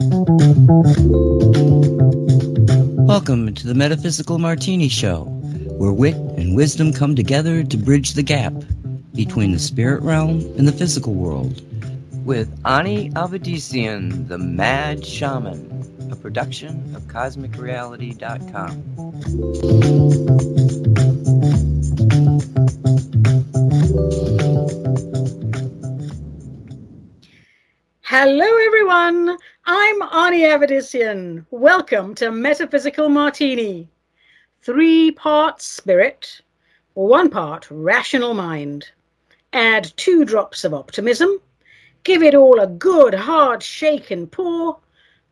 Welcome to the Metaphysical Martini Show, where wit and wisdom come together to bridge the gap between the spirit realm and the physical world. With Ani Avedissian, the Mad Shaman, a production of CosmicReality.com. Hello, everyone. I'm Ani Avedissian. Welcome to Metaphysical Martini. Three parts spirit, one part rational mind. Add two drops of optimism. Give it all a good hard shake and pour.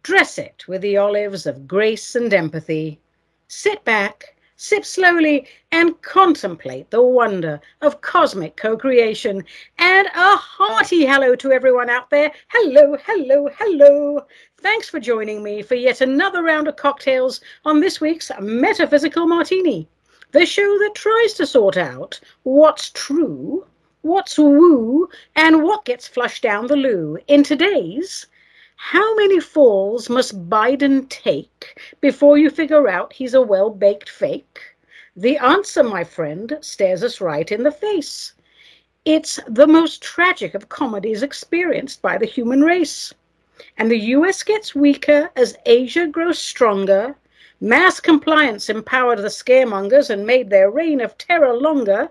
Dress it with the olives of grace and empathy. Sit back, sip slowly, and contemplate the wonder of cosmic co creation. And a hearty hello to everyone out there. Hello, hello, hello. Thanks for joining me for yet another round of cocktails on this week's Metaphysical Martini, the show that tries to sort out what's true, what's woo, and what gets flushed down the loo in today's how many falls must Biden take before you figure out he's a well baked fake? The answer, my friend, stares us right in the face. It's the most tragic of comedies experienced by the human race. And the US gets weaker as Asia grows stronger. Mass compliance empowered the scaremongers and made their reign of terror longer.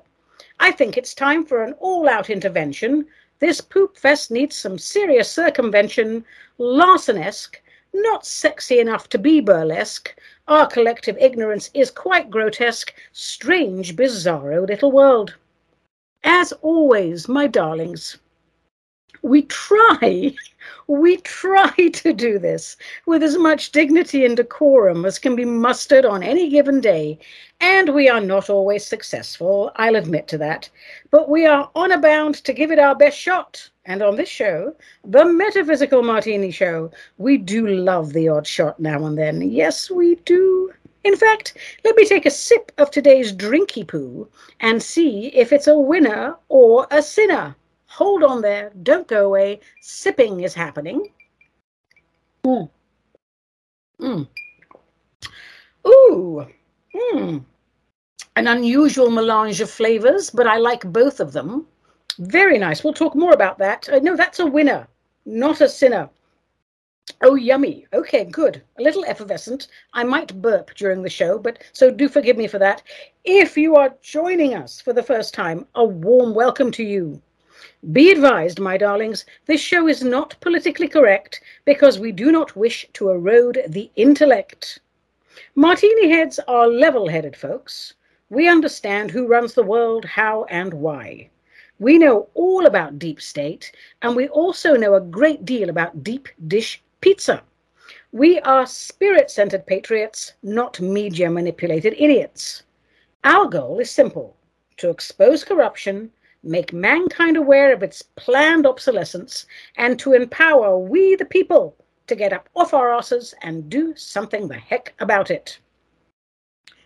I think it's time for an all out intervention this poop fest needs some serious circumvention, Larson-esque, not sexy enough to be burlesque. Our collective ignorance is quite grotesque, strange, bizarro little world. As always, my darlings, we try, we try to do this with as much dignity and decorum as can be mustered on any given day, and we are not always successful, I'll admit to that, but we are honor bound to give it our best shot. And on this show, the Metaphysical Martini Show, we do love the odd shot now and then. Yes, we do. In fact, let me take a sip of today's drinky poo and see if it's a winner or a sinner. Hold on there. Don't go away. Sipping is happening. Mm. Mm. Ooh. Mm. An unusual melange of flavors, but I like both of them. Very nice. We'll talk more about that. Uh, no, that's a winner, not a sinner. Oh, yummy. Okay, good. A little effervescent. I might burp during the show, but so do forgive me for that. If you are joining us for the first time, a warm welcome to you. Be advised, my darlings, this show is not politically correct because we do not wish to erode the intellect. Martini heads are level headed folks. We understand who runs the world, how, and why. We know all about deep state, and we also know a great deal about deep dish pizza. We are spirit centered patriots, not media manipulated idiots. Our goal is simple to expose corruption make mankind aware of its planned obsolescence, and to empower we the people to get up off our asses and do something the heck about it.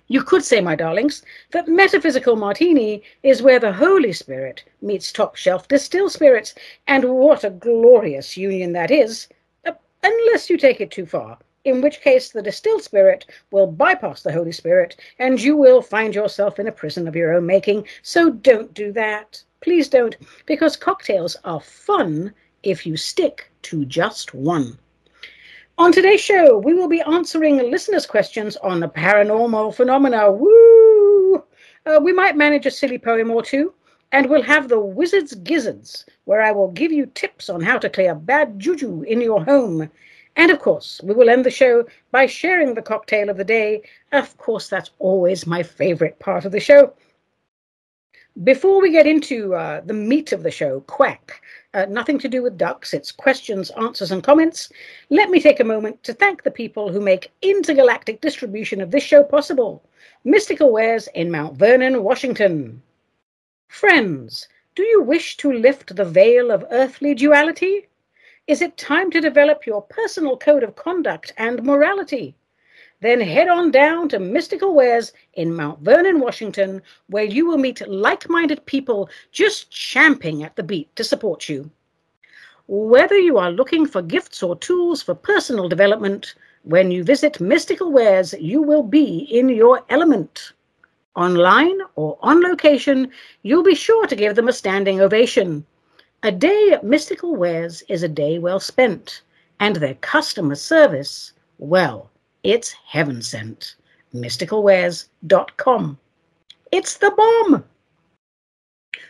You could say, my darlings, that metaphysical martini is where the Holy Spirit meets top shelf distilled spirits, and what a glorious union that is, uh, unless you take it too far, in which case the distilled spirit will bypass the Holy Spirit, and you will find yourself in a prison of your own making. So don't do that. Please don't, because cocktails are fun if you stick to just one. On today's show, we will be answering listeners' questions on paranormal phenomena. Woo! Uh, we might manage a silly poem or two, and we'll have the Wizard's Gizzards, where I will give you tips on how to clear bad juju in your home. And of course, we will end the show by sharing the cocktail of the day. Of course, that's always my favorite part of the show. Before we get into uh, the meat of the show, quack, uh, nothing to do with ducks, it's questions, answers, and comments, let me take a moment to thank the people who make intergalactic distribution of this show possible. Mystical Wares in Mount Vernon, Washington. Friends, do you wish to lift the veil of earthly duality? Is it time to develop your personal code of conduct and morality? Then head on down to Mystical Wares in Mount Vernon, Washington, where you will meet like minded people just champing at the beat to support you. whether you are looking for gifts or tools for personal development, when you visit Mystical Wares, you will be in your element. Online or on location, you'll be sure to give them a standing ovation. A day at Mystical Wares is a day well spent, and their customer service, well, it's heaven sent. mysticalwares.com. It's the bomb!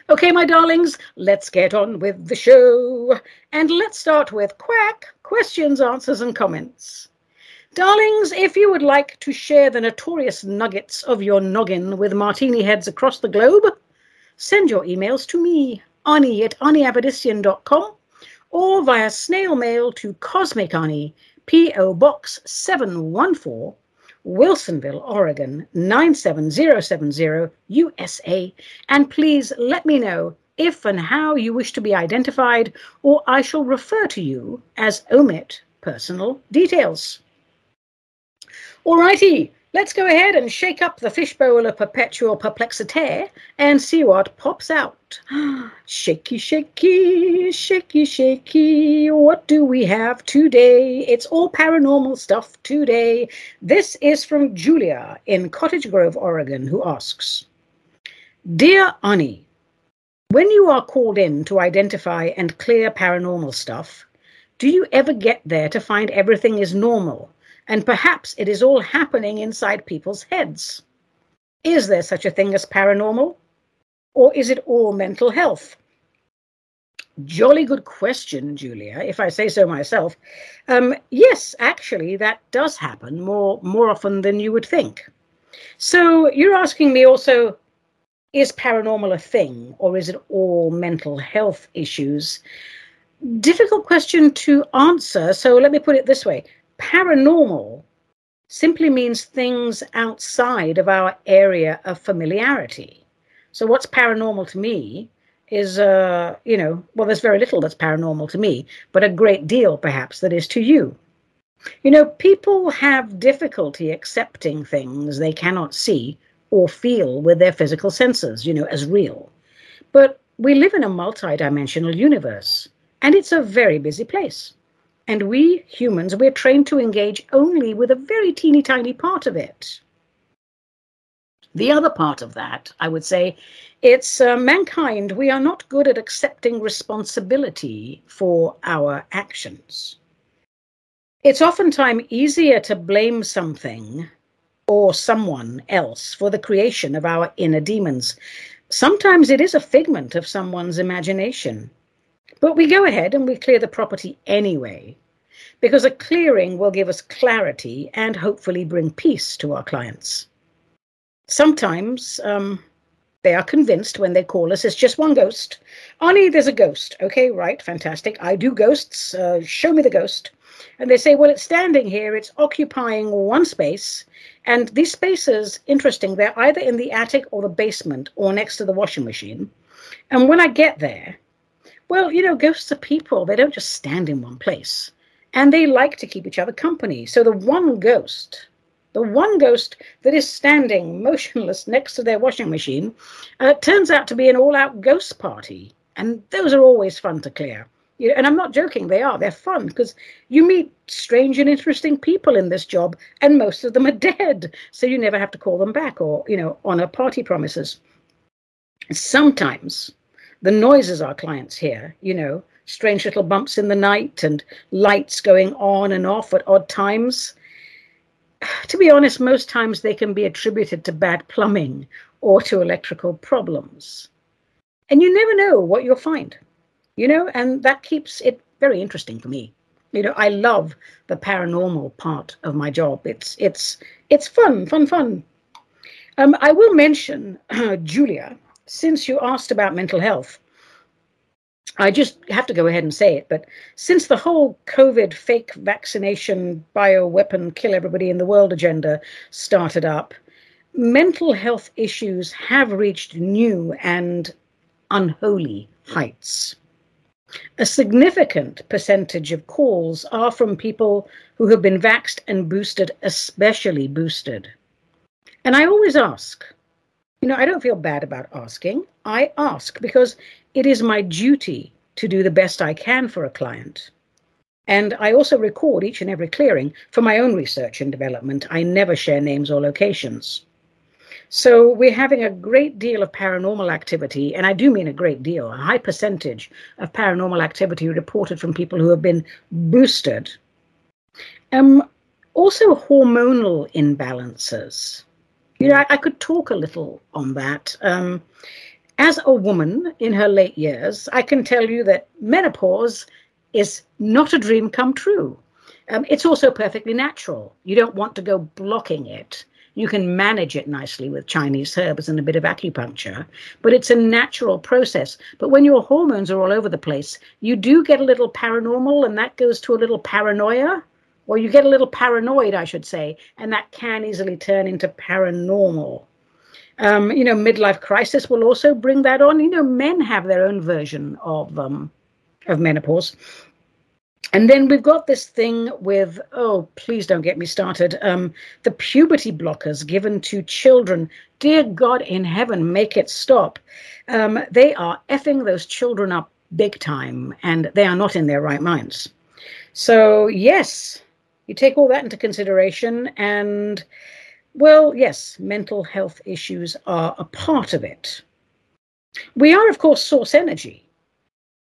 Okay, my darlings, let's get on with the show. And let's start with quack questions, answers, and comments. Darlings, if you would like to share the notorious nuggets of your noggin with martini heads across the globe, send your emails to me, Ani at AniAvedissian.com, or via snail mail to Cosmic Ani, P.O. Box 714, Wilsonville, Oregon 97070, USA. And please let me know if and how you wish to be identified, or I shall refer to you as omit personal details. Alrighty, let's go ahead and shake up the fishbowl of perpetual perplexity and see what pops out. shaky, shaky, shaky, shaky. What do we have today? It's all paranormal stuff today. This is from Julia in Cottage Grove, Oregon, who asks Dear Ani, when you are called in to identify and clear paranormal stuff, do you ever get there to find everything is normal? And perhaps it is all happening inside people's heads. Is there such a thing as paranormal? Or is it all mental health? Jolly good question, Julia, if I say so myself. Um, yes, actually, that does happen more, more often than you would think. So you're asking me also is paranormal a thing or is it all mental health issues? Difficult question to answer. So let me put it this way Paranormal simply means things outside of our area of familiarity. So, what's paranormal to me is, uh, you know, well, there's very little that's paranormal to me, but a great deal perhaps that is to you. You know, people have difficulty accepting things they cannot see or feel with their physical senses, you know, as real. But we live in a multidimensional universe, and it's a very busy place. And we humans, we're trained to engage only with a very teeny tiny part of it. The other part of that, I would say, it's uh, mankind. We are not good at accepting responsibility for our actions. It's oftentimes easier to blame something or someone else for the creation of our inner demons. Sometimes it is a figment of someone's imagination. But we go ahead and we clear the property anyway, because a clearing will give us clarity and hopefully bring peace to our clients. Sometimes um, they are convinced when they call us it's just one ghost. Ani, there's a ghost. Okay, right, fantastic. I do ghosts. Uh, show me the ghost. And they say, well, it's standing here, it's occupying one space. And these spaces, interesting, they're either in the attic or the basement or next to the washing machine. And when I get there, well, you know, ghosts are people. They don't just stand in one place. And they like to keep each other company. So the one ghost, the one ghost that is standing motionless next to their washing machine, uh, turns out to be an all out ghost party. And those are always fun to clear. You know, and I'm not joking, they are. They're fun because you meet strange and interesting people in this job, and most of them are dead. So you never have to call them back or, you know, honor party promises. Sometimes the noises our clients hear, you know, strange little bumps in the night and lights going on and off at odd times. To be honest, most times they can be attributed to bad plumbing or to electrical problems. And you never know what you'll find, you know, and that keeps it very interesting for me. You know, I love the paranormal part of my job. It's it's it's fun, fun, fun. Um, I will mention uh, Julia, since you asked about mental health, I just have to go ahead and say it, but since the whole COVID fake vaccination bioweapon kill everybody in the world agenda started up, mental health issues have reached new and unholy heights. A significant percentage of calls are from people who have been vaxed and boosted, especially boosted. And I always ask, you know, I don't feel bad about asking. I ask because it is my duty to do the best I can for a client. And I also record each and every clearing for my own research and development. I never share names or locations. So we're having a great deal of paranormal activity, and I do mean a great deal, a high percentage of paranormal activity reported from people who have been boosted. Um, also, hormonal imbalances. You know, I, I could talk a little on that. Um, as a woman in her late years, I can tell you that menopause is not a dream come true. Um, it's also perfectly natural. You don't want to go blocking it. You can manage it nicely with Chinese herbs and a bit of acupuncture, but it's a natural process. But when your hormones are all over the place, you do get a little paranormal, and that goes to a little paranoia, or you get a little paranoid, I should say, and that can easily turn into paranormal. Um, you know, midlife crisis will also bring that on. You know, men have their own version of um, of menopause and then we've got this thing with oh please don't get me started um, the puberty blockers given to children dear god in heaven make it stop um, they are effing those children up big time and they are not in their right minds so yes you take all that into consideration and well yes mental health issues are a part of it we are of course source energy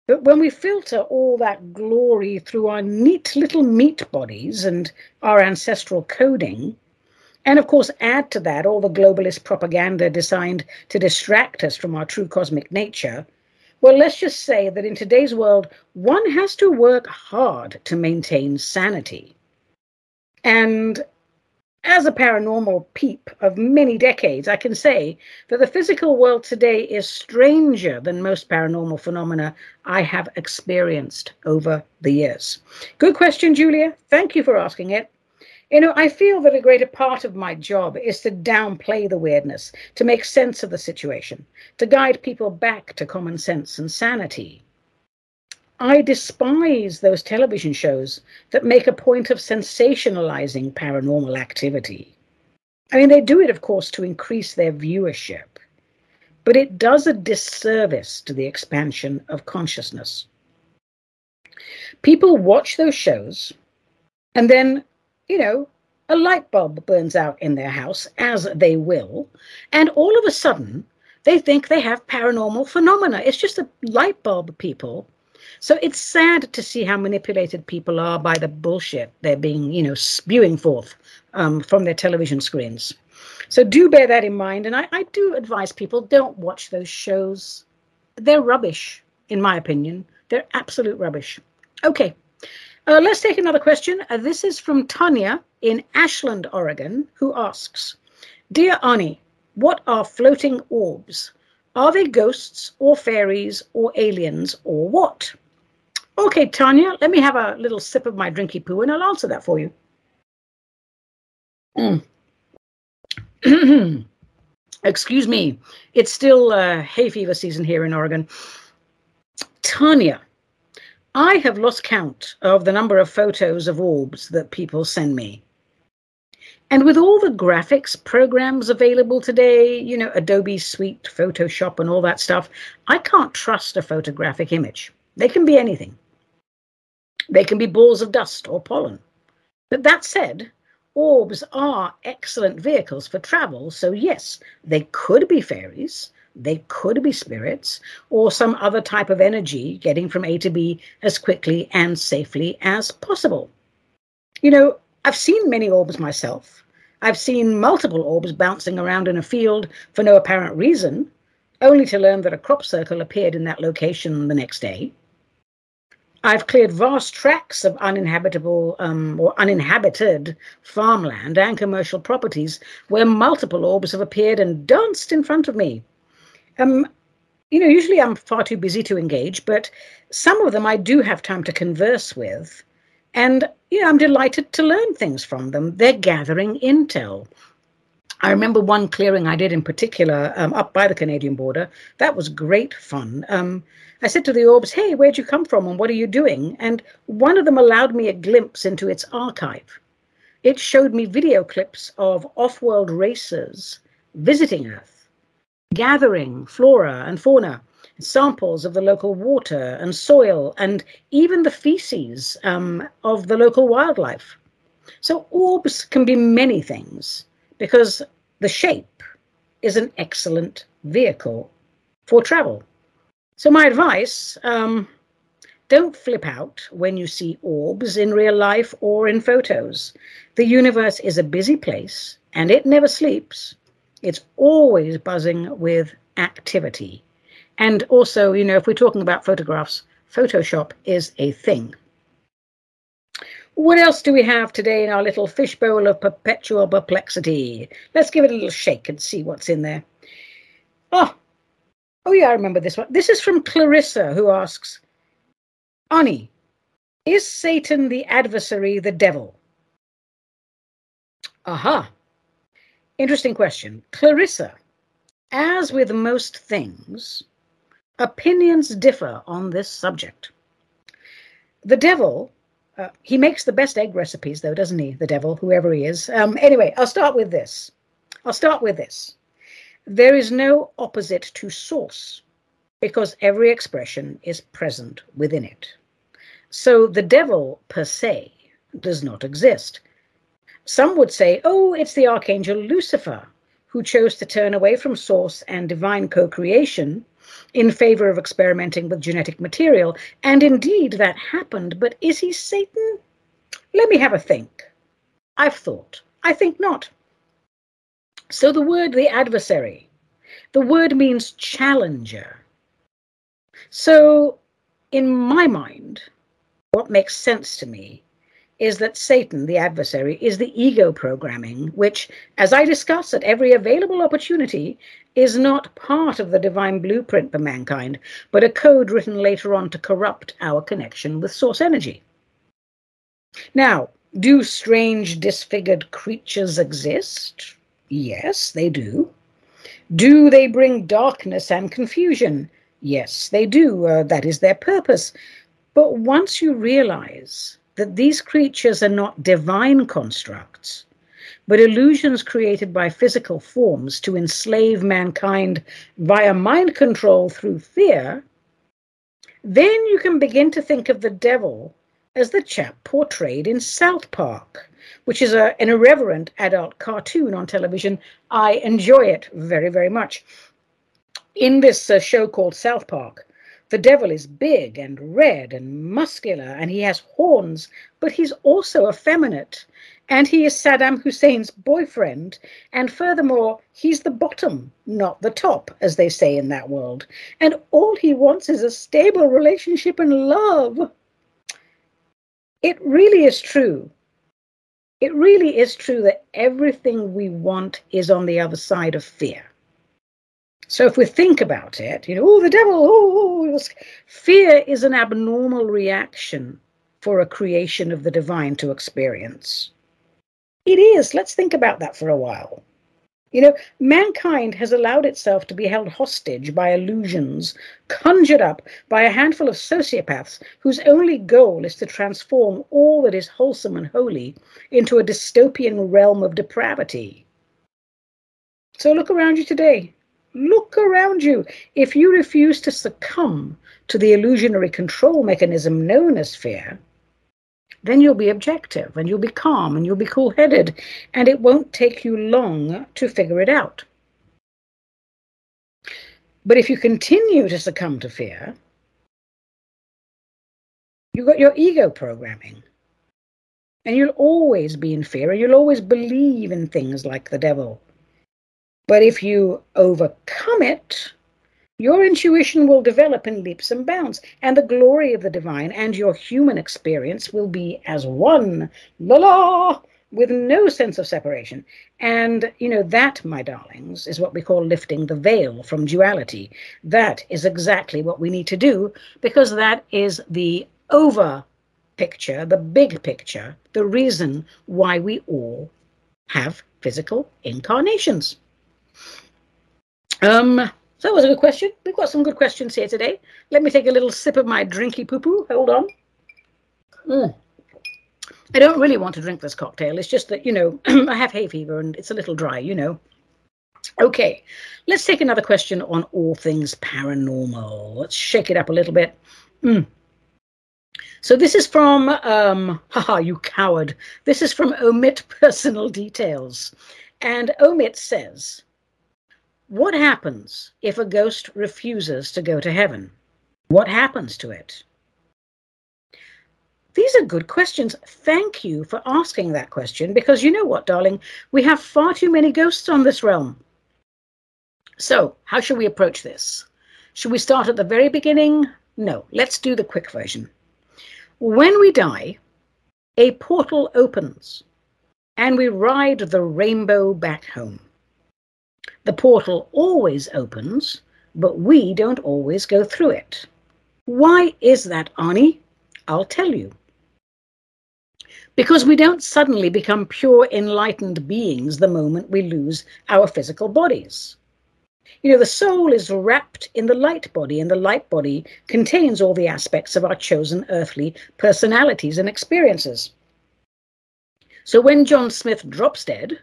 but when we filter all that glory through our neat little meat bodies and our ancestral coding, and of course add to that all the globalist propaganda designed to distract us from our true cosmic nature, well, let's just say that in today's world, one has to work hard to maintain sanity. And as a paranormal peep of many decades, I can say that the physical world today is stranger than most paranormal phenomena I have experienced over the years. Good question, Julia. Thank you for asking it. You know, I feel that a greater part of my job is to downplay the weirdness, to make sense of the situation, to guide people back to common sense and sanity. I despise those television shows that make a point of sensationalizing paranormal activity. I mean, they do it, of course, to increase their viewership, but it does a disservice to the expansion of consciousness. People watch those shows, and then, you know, a light bulb burns out in their house, as they will, and all of a sudden, they think they have paranormal phenomena. It's just a light bulb, people so it's sad to see how manipulated people are by the bullshit they're being, you know, spewing forth um, from their television screens. So do bear that in mind. And I, I do advise people don't watch those shows. They're rubbish, in my opinion. They're absolute rubbish. Okay. Uh, let's take another question. Uh, this is from Tanya in Ashland, Oregon, who asks Dear Ani, what are floating orbs? Are they ghosts or fairies or aliens or what? Okay, Tanya, let me have a little sip of my drinky poo and I'll answer that for you. Mm. Excuse me, it's still uh, hay fever season here in Oregon. Tanya, I have lost count of the number of photos of orbs that people send me. And with all the graphics programs available today, you know, Adobe Suite, Photoshop, and all that stuff, I can't trust a photographic image. They can be anything. They can be balls of dust or pollen. But that said, orbs are excellent vehicles for travel. So, yes, they could be fairies, they could be spirits, or some other type of energy getting from A to B as quickly and safely as possible. You know, I've seen many orbs myself. I've seen multiple orbs bouncing around in a field for no apparent reason, only to learn that a crop circle appeared in that location the next day. I've cleared vast tracts of uninhabitable um, or uninhabited farmland and commercial properties where multiple orbs have appeared and danced in front of me. Um, you know, usually I'm far too busy to engage, but some of them I do have time to converse with. And, you know, I'm delighted to learn things from them. They're gathering intel. I remember one clearing I did in particular um, up by the Canadian border. That was great fun. Um, I said to the orbs, Hey, where'd you come from and what are you doing? And one of them allowed me a glimpse into its archive. It showed me video clips of off world racers visiting Earth, gathering flora and fauna, samples of the local water and soil, and even the feces um, of the local wildlife. So orbs can be many things because the shape is an excellent vehicle for travel. So my advice, um, don't flip out when you see orbs in real life or in photos. The universe is a busy place and it never sleeps. It's always buzzing with activity. And also, you know, if we're talking about photographs, Photoshop is a thing. What else do we have today in our little fishbowl of perpetual perplexity? Let's give it a little shake and see what's in there. Oh, oh yeah, I remember this one. This is from Clarissa, who asks, Ani, is Satan the adversary, the devil? Aha. Interesting question. Clarissa, as with most things, opinions differ on this subject. The devil, uh, he makes the best egg recipes, though, doesn't he? The devil, whoever he is. Um, anyway, I'll start with this. I'll start with this. There is no opposite to source because every expression is present within it. So the devil per se does not exist. Some would say, oh, it's the archangel Lucifer who chose to turn away from source and divine co creation in favor of experimenting with genetic material. And indeed, that happened. But is he Satan? Let me have a think. I've thought. I think not. So the word the adversary, the word means challenger. So, in my mind, what makes sense to me is that Satan, the adversary, is the ego programming, which, as I discuss at every available opportunity, is not part of the divine blueprint for mankind, but a code written later on to corrupt our connection with source energy. Now, do strange disfigured creatures exist? Yes, they do. Do they bring darkness and confusion? Yes, they do. Uh, that is their purpose. But once you realize that these creatures are not divine constructs, but illusions created by physical forms to enslave mankind via mind control through fear, then you can begin to think of the devil as the chap portrayed in South Park, which is a, an irreverent adult cartoon on television. I enjoy it very, very much in this uh, show called South Park, the devil is big and red and muscular, and he has horns, but he's also effeminate. And he is Saddam Hussein's boyfriend. And furthermore, he's the bottom, not the top, as they say in that world. And all he wants is a stable relationship and love. It really is true. It really is true that everything we want is on the other side of fear. So if we think about it, you know, oh, the devil, oh, fear is an abnormal reaction for a creation of the divine to experience. It is. Let's think about that for a while. You know, mankind has allowed itself to be held hostage by illusions conjured up by a handful of sociopaths whose only goal is to transform all that is wholesome and holy into a dystopian realm of depravity. So look around you today. Look around you. If you refuse to succumb to the illusionary control mechanism known as fear, then you'll be objective and you'll be calm and you'll be cool headed, and it won't take you long to figure it out. But if you continue to succumb to fear, you've got your ego programming. And you'll always be in fear and you'll always believe in things like the devil but if you overcome it, your intuition will develop in leaps and bounds, and the glory of the divine and your human experience will be as one. La la! With no sense of separation. And, you know, that, my darlings, is what we call lifting the veil from duality. That is exactly what we need to do because that is the over picture, the big picture, the reason why we all have physical incarnations. Um, so that was a good question. We've got some good questions here today. Let me take a little sip of my drinky poo poo. Hold on. Mm. I don't really want to drink this cocktail. It's just that, you know, I have hay fever and it's a little dry, you know. Okay, let's take another question on all things paranormal. Let's shake it up a little bit. Mm. So this is from, um, haha, you coward. This is from Omit Personal Details. And Omit says, What happens if a ghost refuses to go to heaven? What happens to it? These are good questions. Thank you for asking that question because you know what, darling? We have far too many ghosts on this realm. So, how should we approach this? Should we start at the very beginning? No, let's do the quick version. When we die, a portal opens and we ride the rainbow back home. The portal always opens, but we don't always go through it. Why is that, Ani? I'll tell you. Because we don't suddenly become pure enlightened beings the moment we lose our physical bodies. You know, the soul is wrapped in the light body, and the light body contains all the aspects of our chosen earthly personalities and experiences. So when John Smith drops dead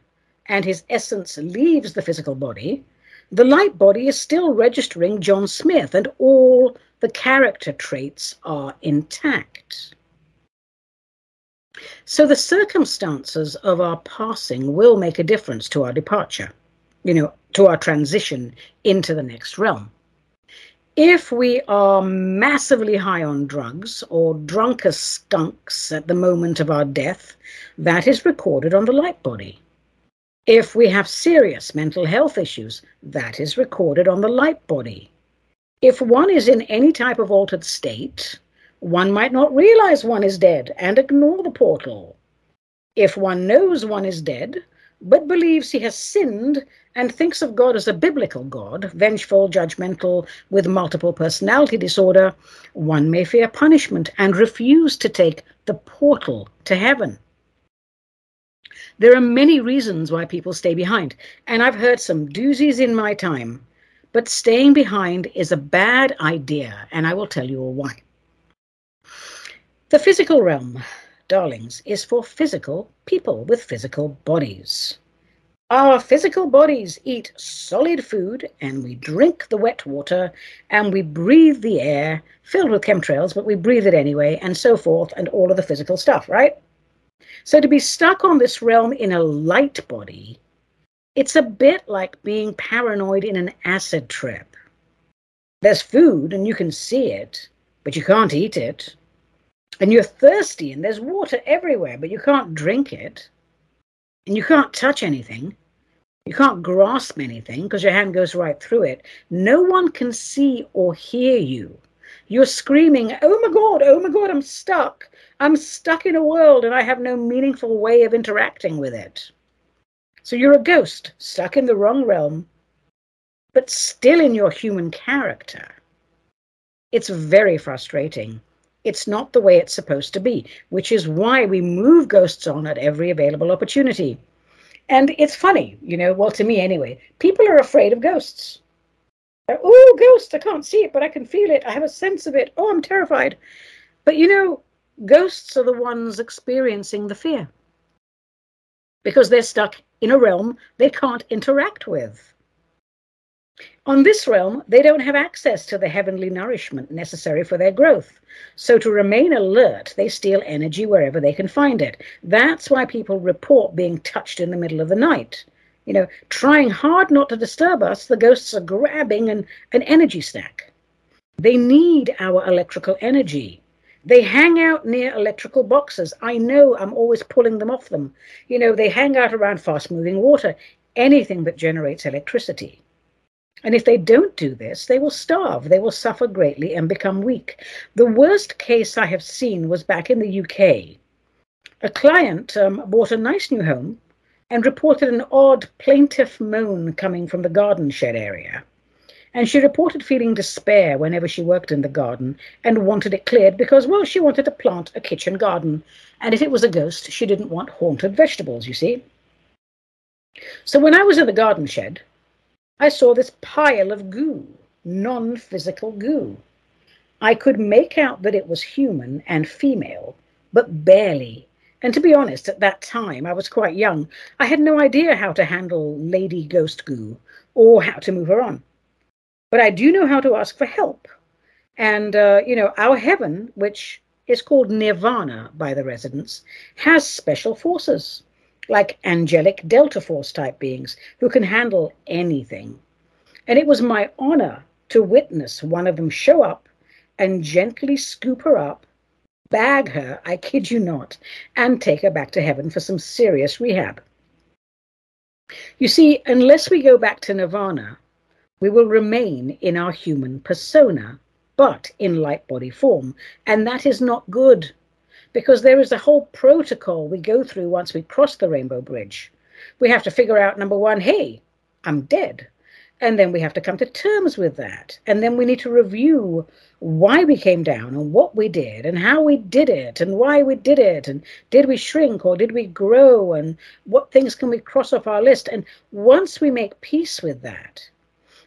and his essence leaves the physical body, the light body is still registering John Smith, and all the character traits are intact. So the circumstances of our passing will make a difference to our departure you know, to our transition into the next realm. If we are massively high on drugs or drunk as skunks at the moment of our death, that is recorded on the light body. If we have serious mental health issues, that is recorded on the light body. If one is in any type of altered state, one might not realize one is dead and ignore the portal. If one knows one is dead, but believes he has sinned and thinks of God as a biblical God, vengeful, judgmental, with multiple personality disorder, one may fear punishment and refuse to take the portal to heaven. There are many reasons why people stay behind, and I've heard some doozies in my time, but staying behind is a bad idea, and I will tell you why. The physical realm, darlings, is for physical people with physical bodies. Our physical bodies eat solid food and we drink the wet water and we breathe the air filled with chemtrails, but we breathe it anyway, and so forth, and all of the physical stuff, right? So to be stuck on this realm in a light body, it's a bit like being paranoid in an acid trip. There's food and you can see it, but you can't eat it. And you're thirsty and there's water everywhere, but you can't drink it. And you can't touch anything. You can't grasp anything because your hand goes right through it. No one can see or hear you. You're screaming, Oh my God, oh my God, I'm stuck. I'm stuck in a world and I have no meaningful way of interacting with it. So you're a ghost stuck in the wrong realm, but still in your human character. It's very frustrating. It's not the way it's supposed to be, which is why we move ghosts on at every available opportunity. And it's funny, you know, well, to me anyway, people are afraid of ghosts. Oh, ghost, I can't see it, but I can feel it. I have a sense of it. Oh, I'm terrified. But you know, ghosts are the ones experiencing the fear because they're stuck in a realm they can't interact with. On this realm, they don't have access to the heavenly nourishment necessary for their growth. So, to remain alert, they steal energy wherever they can find it. That's why people report being touched in the middle of the night. You know, trying hard not to disturb us, the ghosts are grabbing an, an energy stack. They need our electrical energy. They hang out near electrical boxes. I know I'm always pulling them off them. You know, they hang out around fast moving water, anything that generates electricity. And if they don't do this, they will starve, they will suffer greatly and become weak. The worst case I have seen was back in the UK. A client um, bought a nice new home and reported an odd plaintive moan coming from the garden shed area. And she reported feeling despair whenever she worked in the garden and wanted it cleared because, well, she wanted to plant a kitchen garden. And if it was a ghost, she didn't want haunted vegetables, you see. So when I was in the garden shed, I saw this pile of goo, non physical goo. I could make out that it was human and female, but barely, And to be honest, at that time, I was quite young. I had no idea how to handle Lady Ghost Goo or how to move her on. But I do know how to ask for help. And, uh, you know, our heaven, which is called Nirvana by the residents, has special forces, like angelic Delta Force type beings who can handle anything. And it was my honor to witness one of them show up and gently scoop her up bag her, I kid you not, and take her back to heaven for some serious rehab. You see, unless we go back to nirvana, we will remain in our human persona, but in light body form. And that is not good because there is a whole protocol we go through once we cross the rainbow bridge. We have to figure out number one, hey, I'm dead. And then we have to come to terms with that. And then we need to review why we came down and what we did and how we did it and why we did it. And did we shrink or did we grow? And what things can we cross off our list? And once we make peace with that,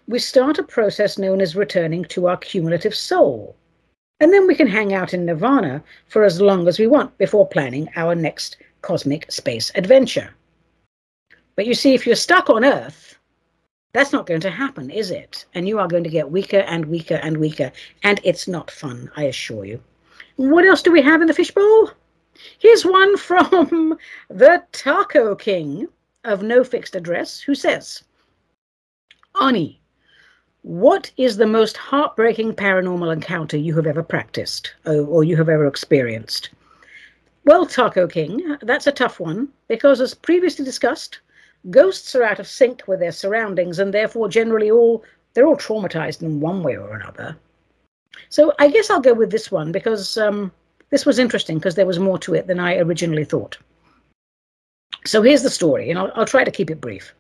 we start a process known as returning to our cumulative soul. And then we can hang out in nirvana for as long as we want before planning our next cosmic space adventure. But you see, if you're stuck on Earth, that's not going to happen, is it? And you are going to get weaker and weaker and weaker. And it's not fun, I assure you. What else do we have in the fishbowl? Here's one from the Taco King of No Fixed Address, who says, Ani, what is the most heartbreaking paranormal encounter you have ever practiced or you have ever experienced? Well, Taco King, that's a tough one because, as previously discussed, ghosts are out of sync with their surroundings and therefore generally all they're all traumatized in one way or another. So I guess I'll go with this one because um, this was interesting because there was more to it than I originally thought. So here's the story, and I'll, I'll try to keep it brief.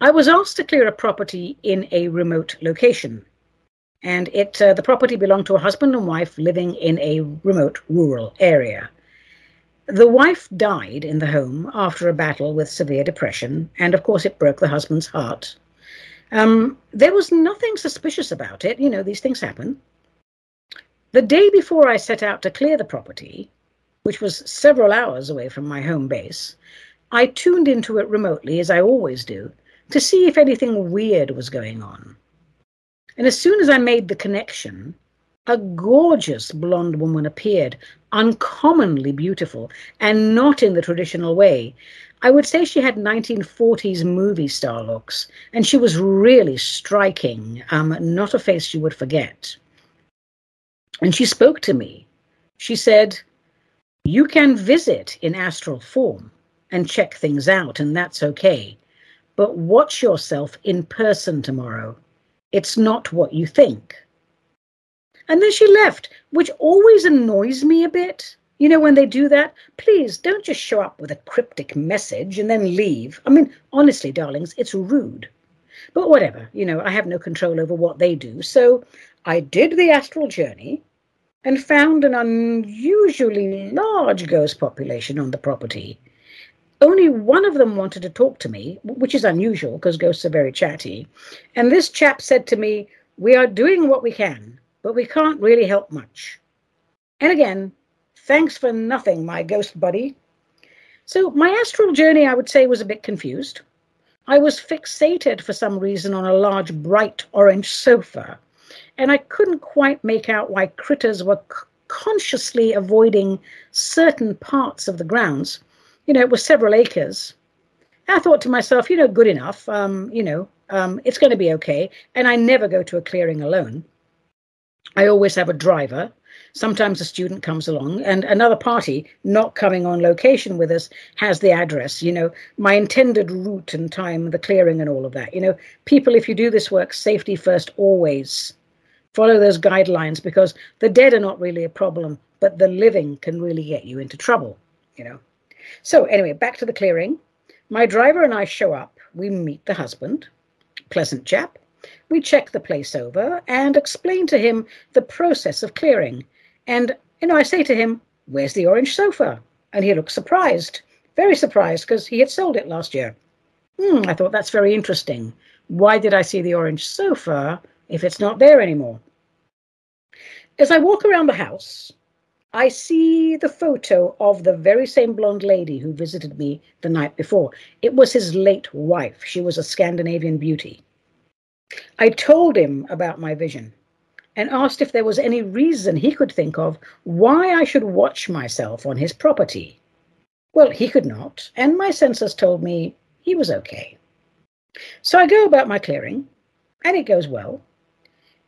I was asked to clear a property in a remote location, and it uh, the property belonged to a husband and wife living in a remote rural area. The wife died in the home after a battle with severe depression, and of course, it broke the husband's heart. Um, there was nothing suspicious about it. You know, these things happen. The day before I set out to clear the property, which was several hours away from my home base, I tuned into it remotely, as I always do, to see if anything weird was going on. And as soon as I made the connection, a gorgeous blonde woman appeared, uncommonly beautiful, and not in the traditional way. I would say she had 1940s movie star looks, and she was really striking, um, not a face you would forget. And she spoke to me. She said, You can visit in astral form and check things out, and that's okay. But watch yourself in person tomorrow. It's not what you think. And then she left, which always annoys me a bit. You know, when they do that, please don't just show up with a cryptic message and then leave. I mean, honestly, darlings, it's rude. But whatever, you know, I have no control over what they do. So I did the astral journey and found an unusually large ghost population on the property. Only one of them wanted to talk to me, which is unusual because ghosts are very chatty. And this chap said to me, We are doing what we can but we can't really help much. And again, thanks for nothing, my ghost buddy. So, my astral journey, I would say, was a bit confused. I was fixated for some reason on a large, bright orange sofa, and I couldn't quite make out why critters were c- consciously avoiding certain parts of the grounds. You know, it was several acres. I thought to myself, you know, good enough. Um, you know, um, it's going to be okay. And I never go to a clearing alone. I always have a driver. Sometimes a student comes along, and another party not coming on location with us has the address, you know, my intended route and time, the clearing, and all of that. You know, people, if you do this work, safety first always. Follow those guidelines because the dead are not really a problem, but the living can really get you into trouble, you know. So, anyway, back to the clearing. My driver and I show up. We meet the husband, pleasant chap. We check the place over and explain to him the process of clearing. And, you know, I say to him, Where's the orange sofa? And he looks surprised, very surprised, because he had sold it last year. Hmm, I thought that's very interesting. Why did I see the orange sofa if it's not there anymore? As I walk around the house, I see the photo of the very same blonde lady who visited me the night before. It was his late wife. She was a Scandinavian beauty. I told him about my vision and asked if there was any reason he could think of why I should watch myself on his property. Well, he could not, and my senses told me he was okay. So I go about my clearing, and it goes well.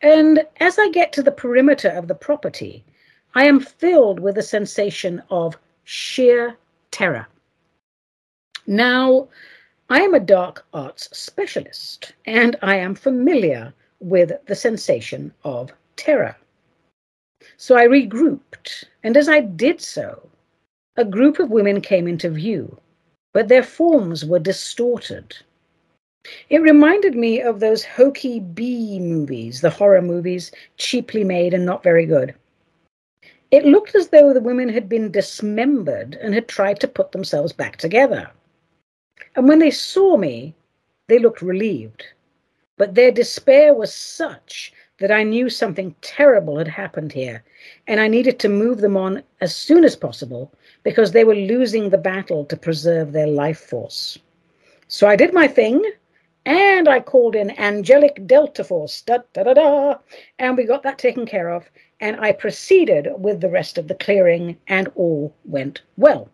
And as I get to the perimeter of the property, I am filled with a sensation of sheer terror. Now, I am a dark arts specialist, and I am familiar with the sensation of terror. So I regrouped, and as I did so, a group of women came into view, but their forms were distorted. It reminded me of those hokey B movies, the horror movies, cheaply made and not very good. It looked as though the women had been dismembered and had tried to put themselves back together. And when they saw me, they looked relieved. But their despair was such that I knew something terrible had happened here, and I needed to move them on as soon as possible because they were losing the battle to preserve their life force. So I did my thing, and I called in angelic delta force, da da da da, and we got that taken care of, and I proceeded with the rest of the clearing, and all went well.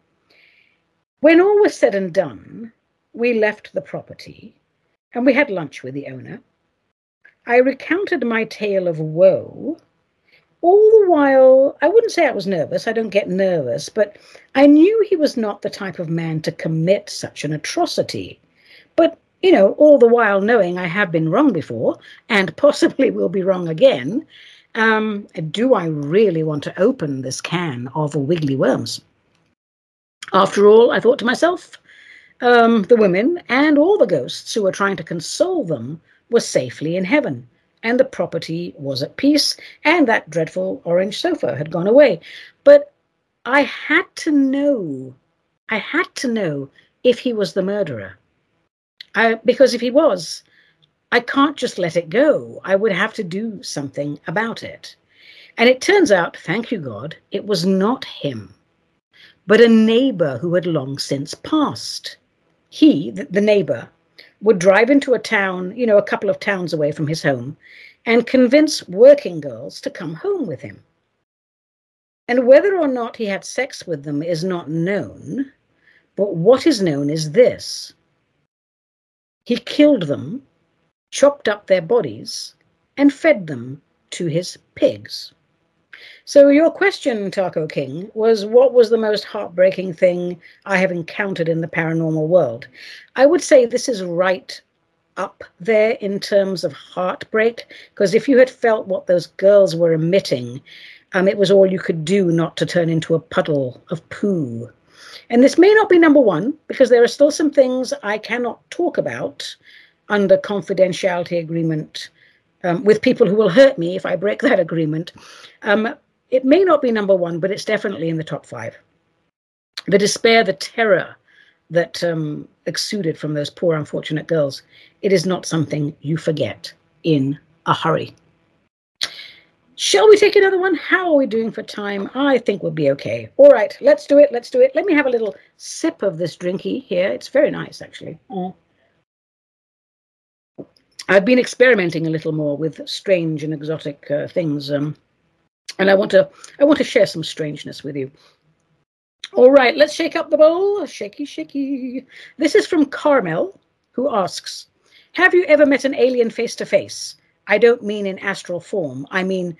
When all was said and done, we left the property, and we had lunch with the owner I recounted my tale of woe. All the while, I wouldn't say I was nervous, I don't get nervous, but I knew he was not the type of man to commit such an atrocity. But, you know, all the while knowing I have been wrong before and possibly will be wrong again, um, do I really want to open this can of wiggly worms? After all, I thought to myself, um, the women and all the ghosts who were trying to console them were safely in heaven, and the property was at peace, and that dreadful orange sofa had gone away. But I had to know, I had to know if he was the murderer. I, because if he was, I can't just let it go. I would have to do something about it. And it turns out, thank you, God, it was not him, but a neighbor who had long since passed. He, the, neighbor, would drive into a town, you know, a couple of towns away from his home, and convince working girls to come home with him. And whether or not he had sex with them is not known, but what is known is this he killed them, chopped up their bodies, and fed them to his pigs. So, your question, Taco King, was what was the most heartbreaking thing I have encountered in the paranormal world? I would say this is right up there in terms of heartbreak, because if you had felt what those girls were emitting, um, it was all you could do not to turn into a puddle of poo. And this may not be number one, because there are still some things I cannot talk about under confidentiality agreement um, with people who will hurt me if I break that agreement. Um, it may not be number one, but it's definitely in the top five. The despair, the terror that um, exuded from those poor, unfortunate girls, it is not something you forget in a hurry. Shall we take another one? How are we doing for time? I think we'll be okay. All right, let's do it. Let's do it. Let me have a little sip of this drinky here. It's very nice, actually. Mm. I've been experimenting a little more with strange and exotic uh, things. Um, and I want to I want to share some strangeness with you. All right, let's shake up the bowl. Shaky, shaky. This is from Carmel, who asks, "Have you ever met an alien face to face? I don't mean in astral form. I mean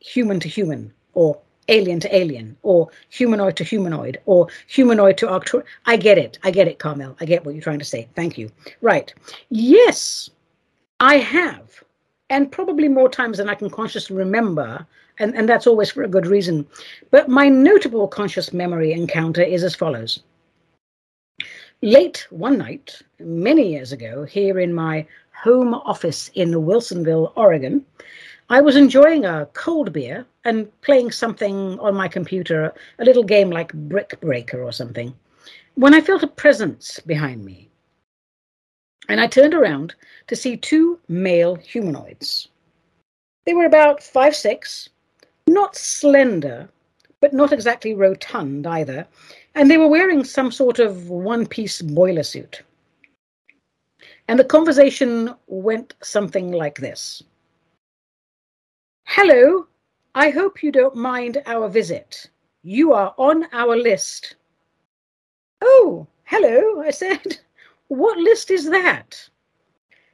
human to human, or alien to alien, or humanoid to humanoid, or humanoid to octo. I get it. I get it, Carmel. I get what you're trying to say. Thank you. Right. Yes, I have, and probably more times than I can consciously remember and, and that's always for a good reason. But my notable conscious memory encounter is as follows. Late one night, many years ago, here in my home office in Wilsonville, Oregon, I was enjoying a cold beer and playing something on my computer, a little game like Brick Breaker or something, when I felt a presence behind me. And I turned around to see two male humanoids. They were about five, six, not slender, but not exactly rotund either, and they were wearing some sort of one piece boiler suit. And the conversation went something like this Hello, I hope you don't mind our visit. You are on our list. Oh, hello, I said. What list is that?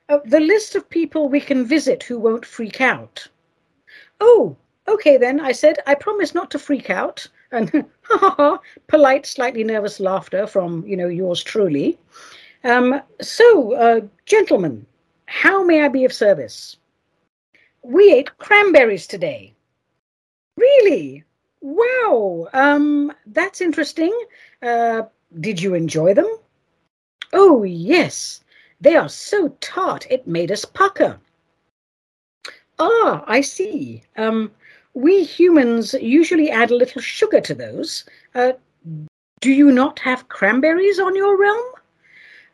Uh, the list of people we can visit who won't freak out. Oh, okay then, I said. I promise not to freak out. And ha ha ha, polite, slightly nervous laughter from, you know, yours truly. Um, so, uh, gentlemen, how may I be of service? We ate cranberries today. Really? Wow. Um, that's interesting. Uh, did you enjoy them? Oh, yes. They are so tart it made us pucker. Ah, I see. Um, we humans usually add a little sugar to those. Uh, do you not have cranberries on your realm?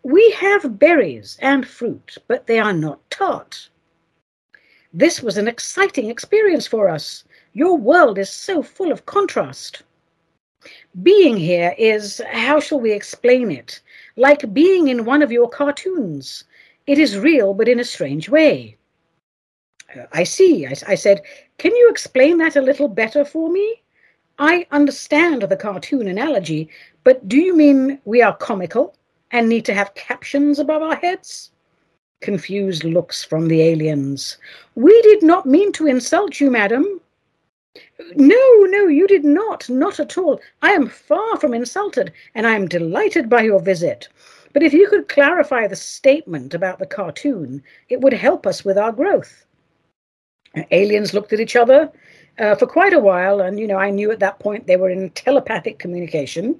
We have berries and fruit, but they are not tart. This was an exciting experience for us. Your world is so full of contrast. Being here is, how shall we explain it? Like being in one of your cartoons. It is real, but in a strange way. I see, I, I said. Can you explain that a little better for me? I understand the cartoon analogy, but do you mean we are comical and need to have captions above our heads? Confused looks from the aliens. We did not mean to insult you, madam. No, no, you did not, not at all. I am far from insulted, and I am delighted by your visit. But if you could clarify the statement about the cartoon, it would help us with our growth. Aliens looked at each other uh, for quite a while, and you know, I knew at that point they were in telepathic communication.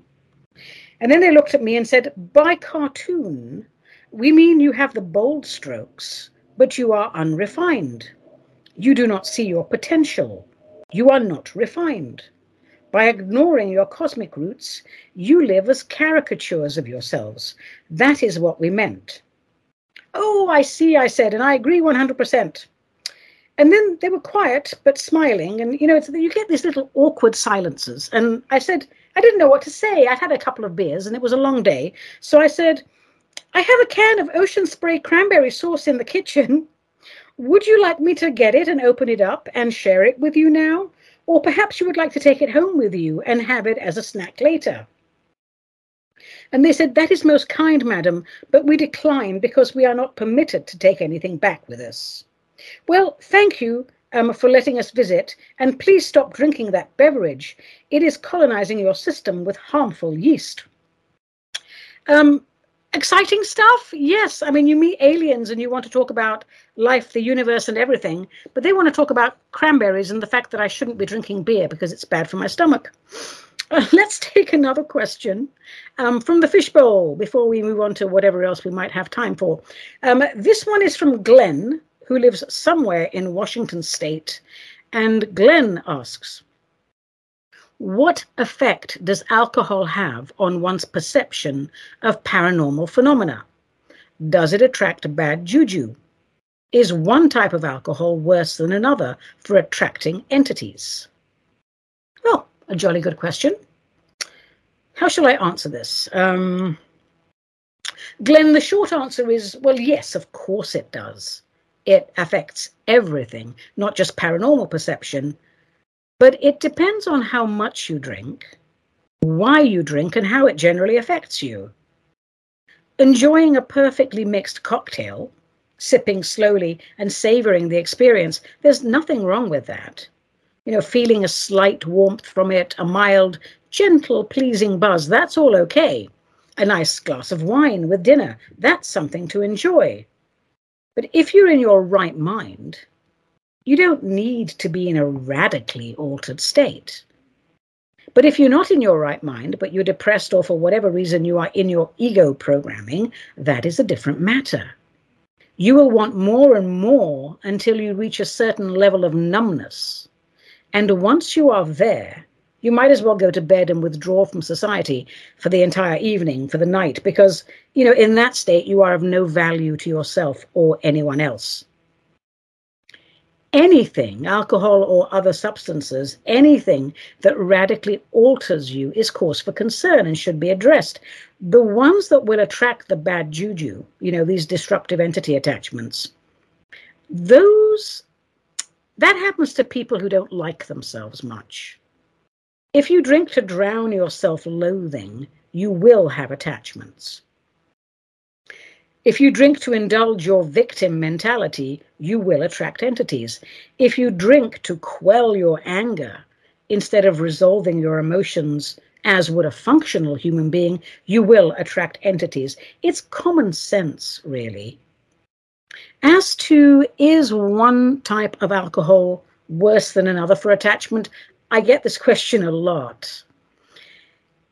And then they looked at me and said, By cartoon, we mean you have the bold strokes, but you are unrefined. You do not see your potential. You are not refined. By ignoring your cosmic roots, you live as caricatures of yourselves. That is what we meant. Oh, I see, I said, and I agree 100%. And then they were quiet, but smiling. And, you know, you get these little awkward silences. And I said, I didn't know what to say. I'd had a couple of beers and it was a long day. So I said, I have a can of ocean spray cranberry sauce in the kitchen. Would you like me to get it and open it up and share it with you now? Or perhaps you would like to take it home with you and have it as a snack later. And they said, That is most kind, madam, but we decline because we are not permitted to take anything back with us. Well, thank you um, for letting us visit, and please stop drinking that beverage. It is colonizing your system with harmful yeast. Um, exciting stuff yes i mean you meet aliens and you want to talk about life the universe and everything but they want to talk about cranberries and the fact that i shouldn't be drinking beer because it's bad for my stomach uh, let's take another question um, from the fishbowl before we move on to whatever else we might have time for um, this one is from glenn who lives somewhere in washington state and glenn asks what effect does alcohol have on one's perception of paranormal phenomena? Does it attract bad juju? Is one type of alcohol worse than another for attracting entities? Well, a jolly good question. How shall I answer this? Um, Glenn, the short answer is well, yes, of course it does. It affects everything, not just paranormal perception, but it depends on how much you drink, why you drink, and how it generally affects you. Enjoying a perfectly mixed cocktail, sipping slowly and savoring the experience, there's nothing wrong with that. You know, feeling a slight warmth from it, a mild, gentle, pleasing buzz, that's all okay. A nice glass of wine with dinner, that's something to enjoy. But if you're in your right mind, you don't need to be in a radically altered state. But if you're not in your right mind, but you're depressed or for whatever reason you are in your ego programming, that is a different matter. You will want more and more until you reach a certain level of numbness. And once you are there, you might as well go to bed and withdraw from society for the entire evening, for the night, because, you know, in that state, you are of no value to yourself or anyone else. Anything, alcohol or other substances, anything that radically alters you is cause for concern and should be addressed. The ones that will attract the bad juju, you know, these disruptive entity attachments, those, that happens to people who don't like themselves much. If you drink to drown your self loathing, you will have attachments. If you drink to indulge your victim mentality, you will attract entities. If you drink to quell your anger instead of resolving your emotions as would a functional human being, you will attract entities. It's common sense, really. As to is one type of alcohol worse than another for attachment, I get this question a lot.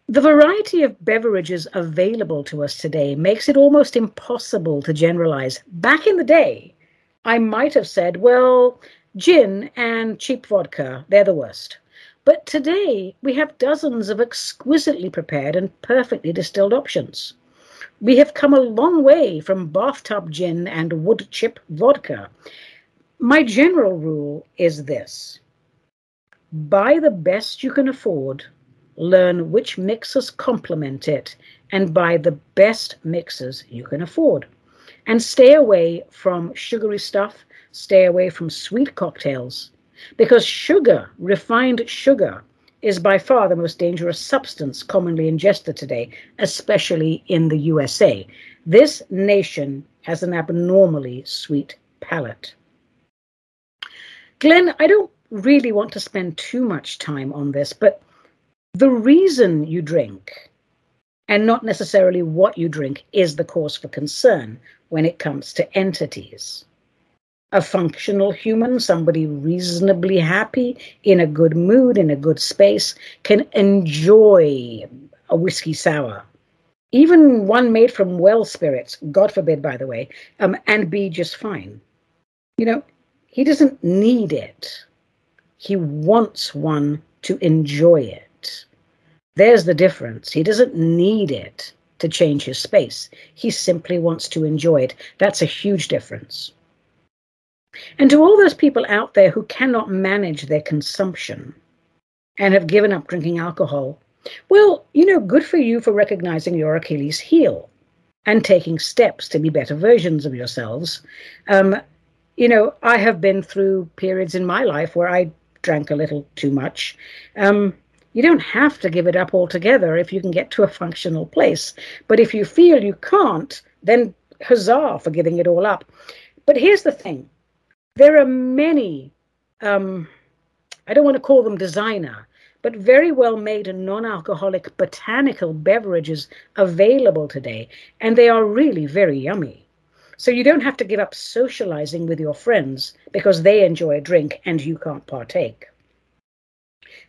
The variety of beverages available to us today makes it almost impossible to generalize. Back in the day, I might have said, well, gin and cheap vodka, they're the worst. But today, we have dozens of exquisitely prepared and perfectly distilled options. We have come a long way from bathtub gin and wood chip vodka. My general rule is this buy the best you can afford learn which mixers complement it, and buy the best mixers you can afford. And stay away from sugary stuff, stay away from sweet cocktails, because sugar, refined sugar, is by far the most dangerous substance commonly ingested today, especially in the USA. This nation has an abnormally sweet palate. Glenn, I don't really want to spend too much time on this, but the reason you drink and not necessarily what you drink is the cause for concern when it comes to entities. A functional human, somebody reasonably happy, in a good mood, in a good space, can enjoy a whiskey sour, even one made from well spirits, God forbid, by the way, um, and be just fine. You know, he doesn't need it, he wants one to enjoy it. There's the difference. He doesn't need it to change his space. He simply wants to enjoy it. That's a huge difference. And to all those people out there who cannot manage their consumption and have given up drinking alcohol, well, you know, good for you for recognizing your Achilles heel and taking steps to be better versions of yourselves. Um, you know, I have been through periods in my life where I drank a little too much. Um, you don't have to give it up altogether if you can get to a functional place. But if you feel you can't, then huzzah for giving it all up. But here's the thing there are many, um, I don't want to call them designer, but very well made and non alcoholic botanical beverages available today, and they are really very yummy. So you don't have to give up socializing with your friends because they enjoy a drink and you can't partake.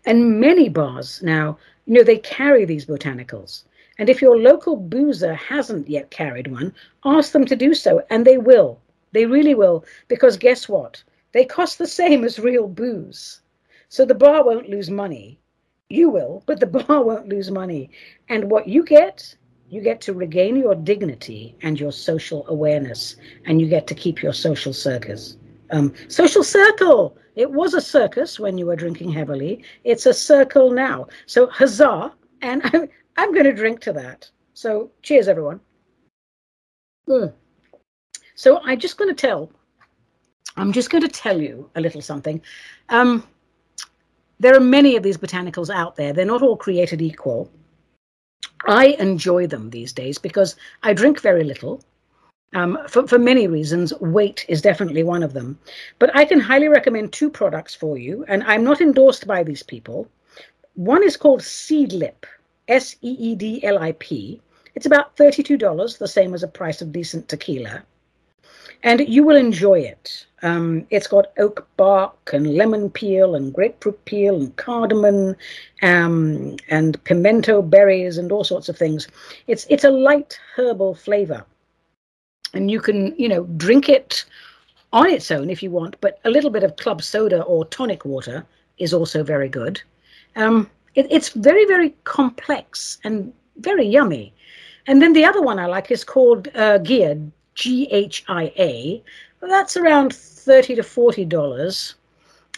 And many bars now, you know, they carry these botanicals. And if your local boozer hasn't yet carried one, ask them to do so, and they will. They really will, because guess what? They cost the same as real booze. So the bar won't lose money. You will, but the bar won't lose money. And what you get, you get to regain your dignity and your social awareness, and you get to keep your social circus. Um, social circle. It was a circus when you were drinking heavily. It's a circle now. So huzzah! And I'm, I'm going to drink to that. So cheers, everyone. Mm. So I'm just going to tell. I'm just going to tell you a little something. Um, there are many of these botanicals out there. They're not all created equal. I enjoy them these days because I drink very little. Um, for, for many reasons, weight is definitely one of them. But I can highly recommend two products for you, and I'm not endorsed by these people. One is called Seedlip, S E E D L I P. It's about $32, the same as a price of decent tequila. And you will enjoy it. Um, it's got oak bark and lemon peel and grapefruit peel and cardamom um, and pimento berries and all sorts of things. It's it's a light herbal flavor and you can you know drink it on its own if you want but a little bit of club soda or tonic water is also very good. Um, it, it's very very complex and very yummy. And then the other one i like is called uh, Ghia g-h-i-a That's around 30 to $40.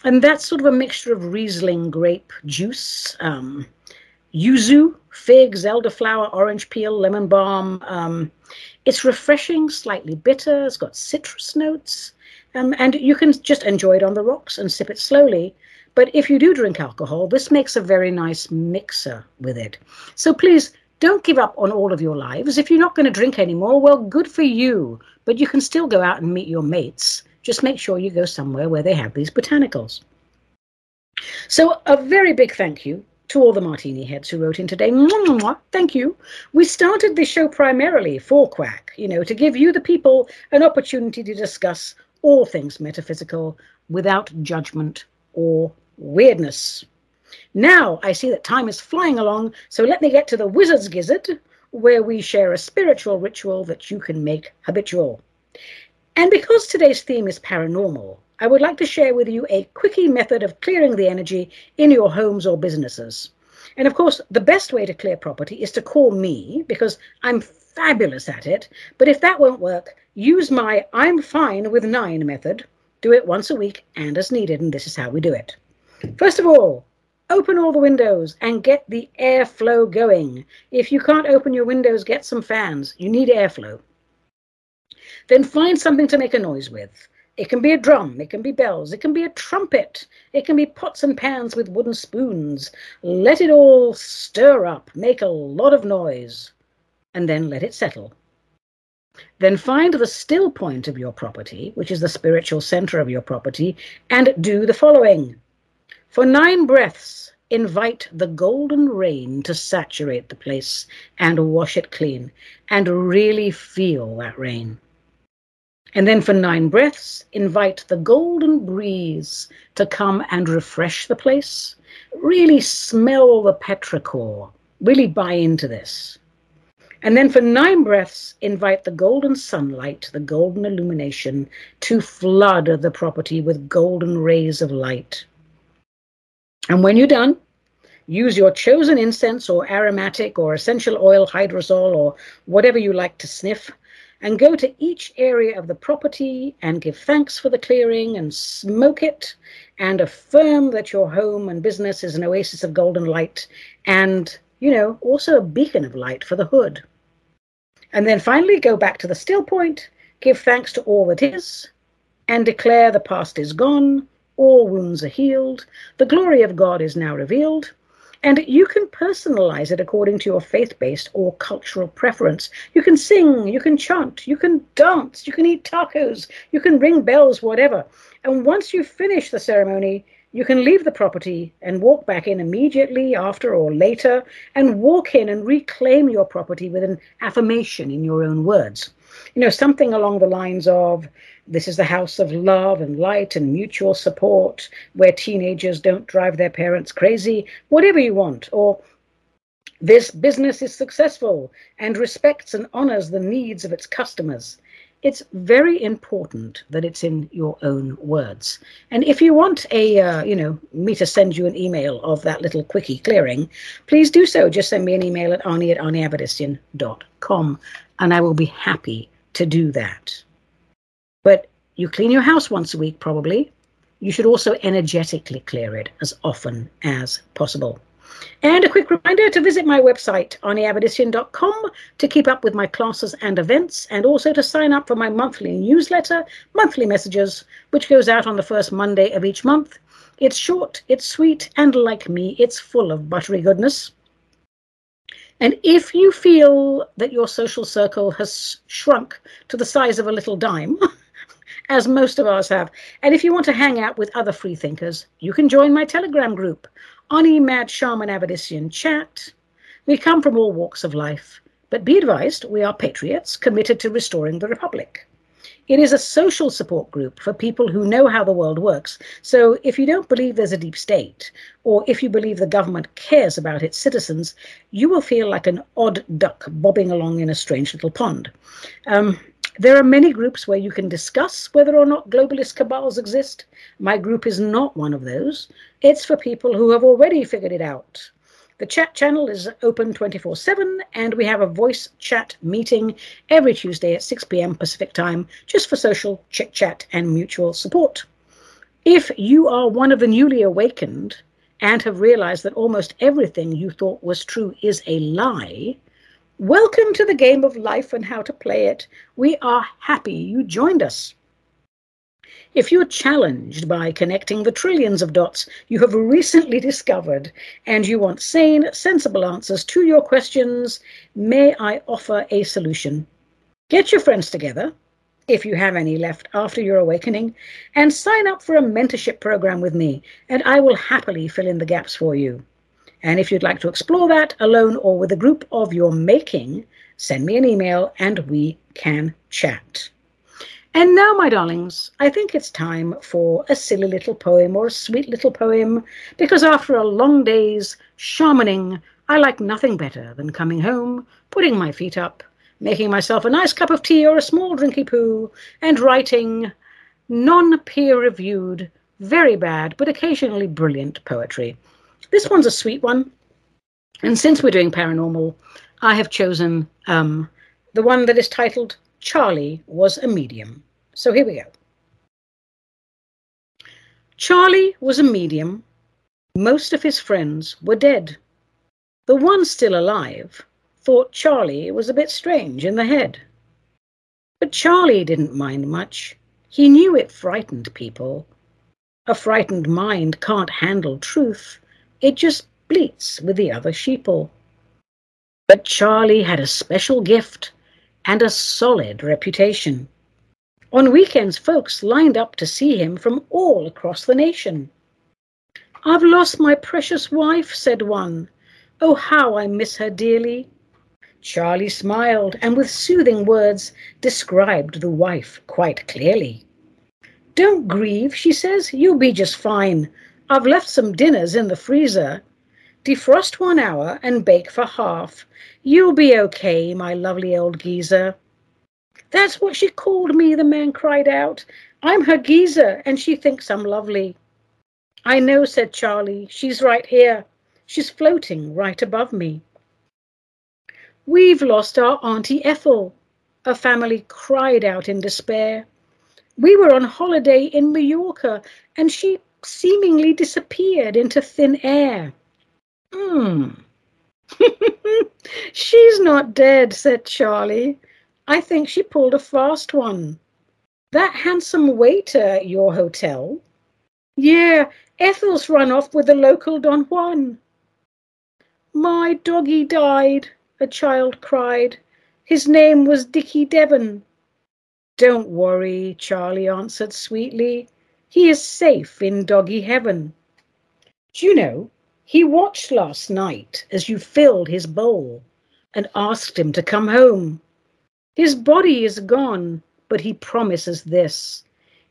And that's sort of a mixture of Riesling grape juice, um, yuzu, figs, elderflower, orange peel, lemon balm. Um, it's refreshing, slightly bitter, it's got citrus notes, um, and you can just enjoy it on the rocks and sip it slowly. But if you do drink alcohol, this makes a very nice mixer with it. So please don't give up on all of your lives. If you're not going to drink anymore, well, good for you. But you can still go out and meet your mates. Just make sure you go somewhere where they have these botanicals. So, a very big thank you to all the martini heads who wrote in today. Thank you. We started this show primarily for Quack, you know, to give you, the people, an opportunity to discuss all things metaphysical without judgment or weirdness. Now I see that time is flying along, so let me get to the Wizard's Gizzard, where we share a spiritual ritual that you can make habitual. And because today's theme is paranormal, I would like to share with you a quickie method of clearing the energy in your homes or businesses. And of course, the best way to clear property is to call me because I'm fabulous at it. But if that won't work, use my I'm fine with nine method. Do it once a week and as needed, and this is how we do it. First of all, open all the windows and get the airflow going. If you can't open your windows, get some fans. You need airflow. Then find something to make a noise with. It can be a drum, it can be bells, it can be a trumpet, it can be pots and pans with wooden spoons. Let it all stir up, make a lot of noise, and then let it settle. Then find the still point of your property, which is the spiritual center of your property, and do the following. For nine breaths, invite the golden rain to saturate the place and wash it clean, and really feel that rain. And then for nine breaths, invite the golden breeze to come and refresh the place. Really smell the petrichor. Really buy into this. And then for nine breaths, invite the golden sunlight, the golden illumination, to flood the property with golden rays of light. And when you're done, use your chosen incense or aromatic or essential oil hydrosol or whatever you like to sniff and go to each area of the property and give thanks for the clearing and smoke it and affirm that your home and business is an oasis of golden light and, you know, also a beacon of light for the hood. And then finally go back to the still point, give thanks to all that is, and declare the past is gone, all wounds are healed, the glory of God is now revealed, and you can personalize it according to your faith based or cultural preference. You can sing, you can chant, you can dance, you can eat tacos, you can ring bells, whatever. And once you finish the ceremony, you can leave the property and walk back in immediately after or later and walk in and reclaim your property with an affirmation in your own words. You know, something along the lines of, this is the house of love and light and mutual support where teenagers don't drive their parents crazy, whatever you want. Or this business is successful and respects and honors the needs of its customers. It's very important that it's in your own words. And if you want a, uh, you know, me to send you an email of that little quickie clearing, please do so. Just send me an email at ani at aniavedissian.com and I will be happy to do that. But you clean your house once a week, probably. You should also energetically clear it as often as possible. And a quick reminder to visit my website, aniavedissian.com, to keep up with my classes and events, and also to sign up for my monthly newsletter, Monthly Messages, which goes out on the first Monday of each month. It's short, it's sweet, and like me, it's full of buttery goodness. And if you feel that your social circle has shrunk to the size of a little dime, as most of us have, and if you want to hang out with other free thinkers, you can join my Telegram group, Ani Mad Shaman Chat. We come from all walks of life, but be advised, we are patriots committed to restoring the Republic. It is a social support group for people who know how the world works. So if you don't believe there's a deep state, or if you believe the government cares about its citizens, you will feel like an odd duck bobbing along in a strange little pond. Um, there are many groups where you can discuss whether or not globalist cabals exist. My group is not one of those. It's for people who have already figured it out. The chat channel is open 24 7, and we have a voice chat meeting every Tuesday at 6 p.m. Pacific time, just for social chit chat and mutual support. If you are one of the newly awakened and have realized that almost everything you thought was true is a lie, welcome to the game of life and how to play it. We are happy you joined us. If you're challenged by connecting the trillions of dots you have recently discovered and you want sane, sensible answers to your questions, may I offer a solution? Get your friends together, if you have any left after your awakening, and sign up for a mentorship program with me, and I will happily fill in the gaps for you. And if you'd like to explore that alone or with a group of your making, send me an email and we can chat. And now, my darlings, I think it's time for a silly little poem or a sweet little poem, because after a long day's shamaning, I like nothing better than coming home, putting my feet up, making myself a nice cup of tea or a small drinky poo, and writing non peer reviewed, very bad, but occasionally brilliant poetry. This one's a sweet one. And since we're doing paranormal, I have chosen um, the one that is titled Charlie was a medium. So here we go. Charlie was a medium. Most of his friends were dead. The one still alive thought Charlie was a bit strange in the head. But Charlie didn't mind much. He knew it frightened people. A frightened mind can't handle truth. It just bleats with the other sheeple. But Charlie had a special gift and a solid reputation. On weekends, folks lined up to see him from all across the nation. I've lost my precious wife, said one. Oh, how I miss her dearly. Charlie smiled and with soothing words described the wife quite clearly. Don't grieve, she says, you'll be just fine. I've left some dinners in the freezer. Defrost one hour and bake for half. You'll be okay, my lovely old geezer. That's what she called me, the man cried out. I'm her geezer, and she thinks I'm lovely. I know, said Charlie. She's right here. She's floating right above me. We've lost our Auntie Ethel. A family cried out in despair. We were on holiday in Mallorca, and she seemingly disappeared into thin air. Hmm. She's not dead, said Charlie. I think she pulled a fast one. That handsome waiter at your hotel? Yeah, Ethel's run off with the local Don Juan. My doggy died, a child cried. His name was Dickie Devon. Don't worry, Charlie answered sweetly. He is safe in doggy heaven. Do you know, he watched last night as you filled his bowl and asked him to come home. His body is gone, but he promises this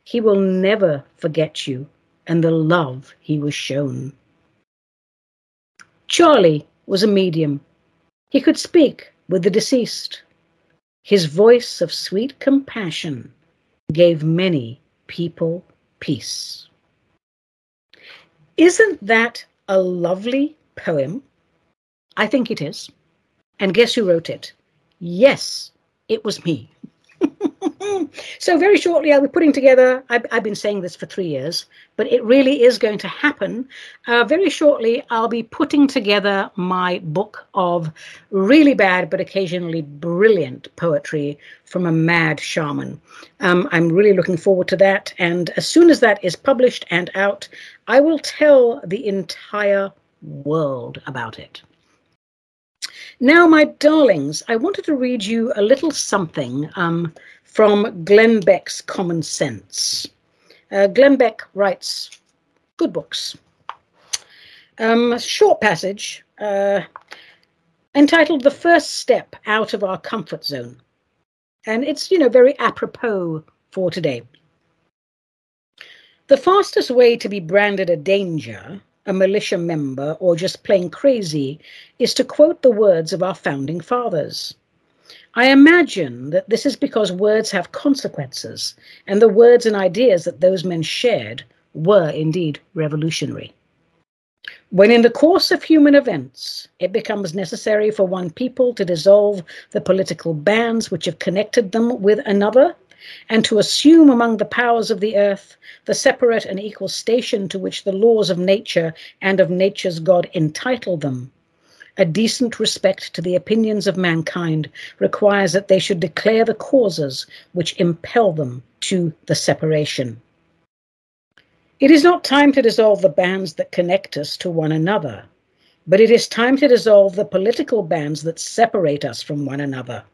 he will never forget you and the love he was shown. Charlie was a medium. He could speak with the deceased. His voice of sweet compassion gave many people peace. Isn't that a lovely poem? I think it is. And guess who wrote it? Yes, it was me. so very shortly i'll be putting together I've, I've, been saying this for three years but it really is going to happen. Uh, very shortly i'll be putting together my book of really bad but occasionally brilliant poetry from a mad shaman. Um, i'm really looking forward to that and as soon as that is published and out i will tell the entire world about it now, my darlings, I wanted to read you a little something um, from Glenn Beck's Common Sense. Uh, Glenn Beck writes good books. Um, a short passage uh, entitled The First Step Out of Our Comfort Zone. And it's, you know, very apropos for today. The fastest way to be branded a danger a militia member, or just plain crazy, is to quote the words of our founding fathers. I imagine that this is because words have consequences, and the words and ideas that those men shared were indeed revolutionary. When in the course of human events it becomes necessary for one people to dissolve the political bands which have connected them with another, and to assume among the powers of the earth the separate and equal station to which the laws of nature and of nature's God entitle them, a decent respect to the opinions of mankind requires that they should declare the causes which impel them to the separation. It is not time to dissolve the bands that connect us to one another, but it is time to dissolve the political bands that separate us from one another.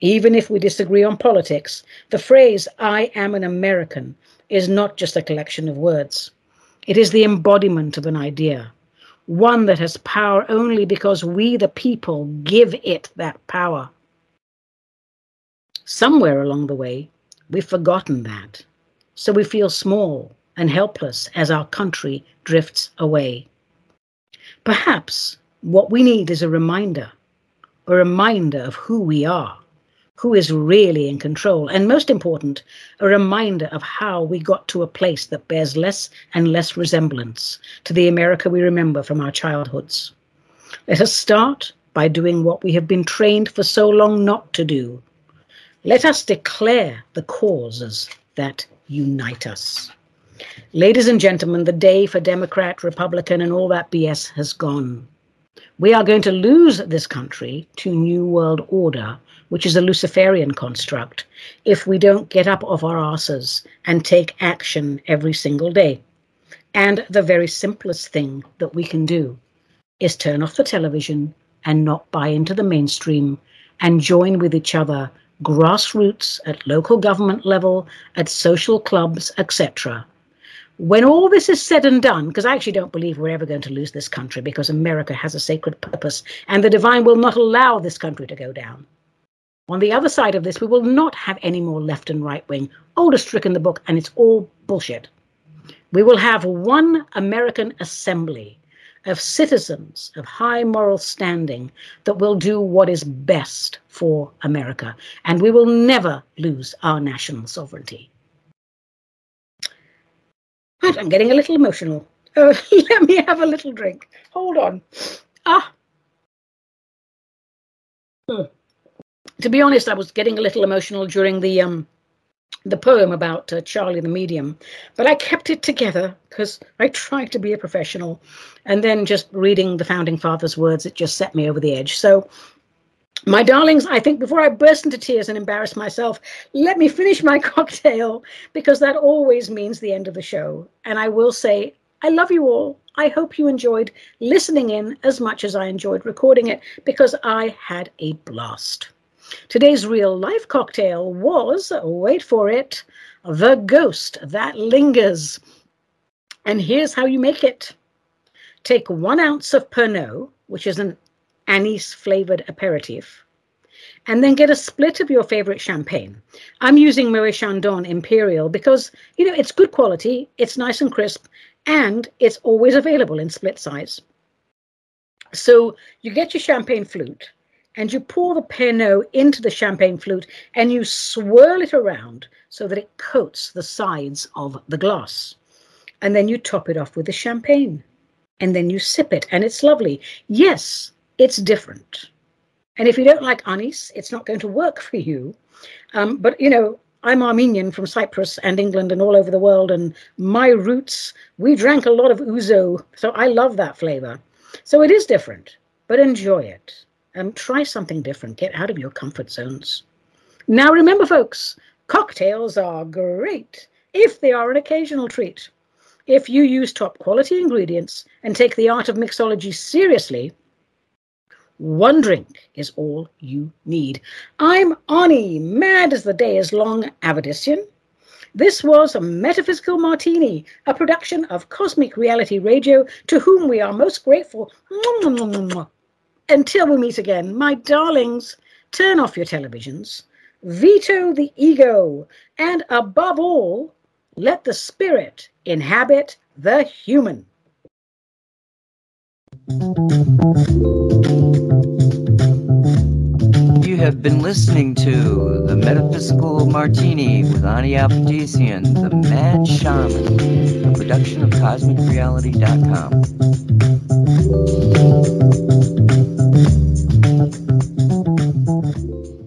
Even if we disagree on politics, the phrase, I am an American, is not just a collection of words. It is the embodiment of an idea, one that has power only because we, the people, give it that power. Somewhere along the way, we've forgotten that, so we feel small and helpless as our country drifts away. Perhaps what we need is a reminder, a reminder of who we are, who is really in control, and most important, a reminder of how we got to a place that bears less and less resemblance to the America we remember from our childhoods. Let us start by doing what we have been trained for so long not to do. Let us declare the causes that unite us. Ladies and gentlemen, the day for Democrat, Republican, and all that BS has gone. We are going to lose this country to New World Order, which is a Luciferian construct, if we don't get up off our asses and take action every single day. And the very simplest thing that we can do is turn off the television and not buy into the mainstream and join with each other grassroots at local government level, at social clubs, etc when all this is said and done, because I actually don't believe we're ever going to lose this country because America has a sacred purpose and the divine will not allow this country to go down. On the other side of this, we will not have any more left and right wing, oldest trick in the book, and it's all bullshit. We will have one American assembly of citizens of high moral standing that will do what is best for America, and we will never lose our national sovereignty. I'm getting a little emotional. Uh, let me have a little drink. Hold on. Ah. Hmm. To be honest, I was getting a little emotional during the um the poem about uh, Charlie the medium, but I kept it together because I tried to be a professional, and then just reading the founding fathers' words, it just set me over the edge. So my darlings, I think before I burst into tears and embarrass myself, let me finish my cocktail because that always means the end of the show. And I will say, I love you all. I hope you enjoyed listening in as much as I enjoyed recording it because I had a blast. Today's real life cocktail was, wait for it, the ghost that lingers. And here's how you make it take one ounce of Pernod, which is an anise flavored aperitif. And then get a split of your favorite champagne. I'm using Moet Chandon Imperial because, you know, it's good quality, it's nice and crisp, and it's always available in split size. So you get your champagne flute and you pour the Pernod into the champagne flute and you swirl it around so that it coats the sides of the glass. And then you top it off with the champagne. And then you sip it, and it's lovely. Yes, it's different. And if you don't like anise, it's not going to work for you. Um, but, you know, I'm Armenian from Cyprus and England and all over the world. And my roots, we drank a lot of ouzo. So I love that flavor. So it is different, but enjoy it and try something different. Get out of your comfort zones. Now, remember, folks, cocktails are great if they are an occasional treat. If you use top quality ingredients and take the art of mixology seriously, one drink is all you need. I'm Ani, mad as the day is long, Avedissian. This was a Metaphysical Martini, a production of Cosmic Reality Radio, to whom we are most grateful. Until we meet again, my darlings, turn off your televisions, veto the ego, and above all, let the spirit inhabit the human. You have been listening to The Metaphysical Martini with Ani Avedissian, The Mad Shaman, a production of CosmicReality.com.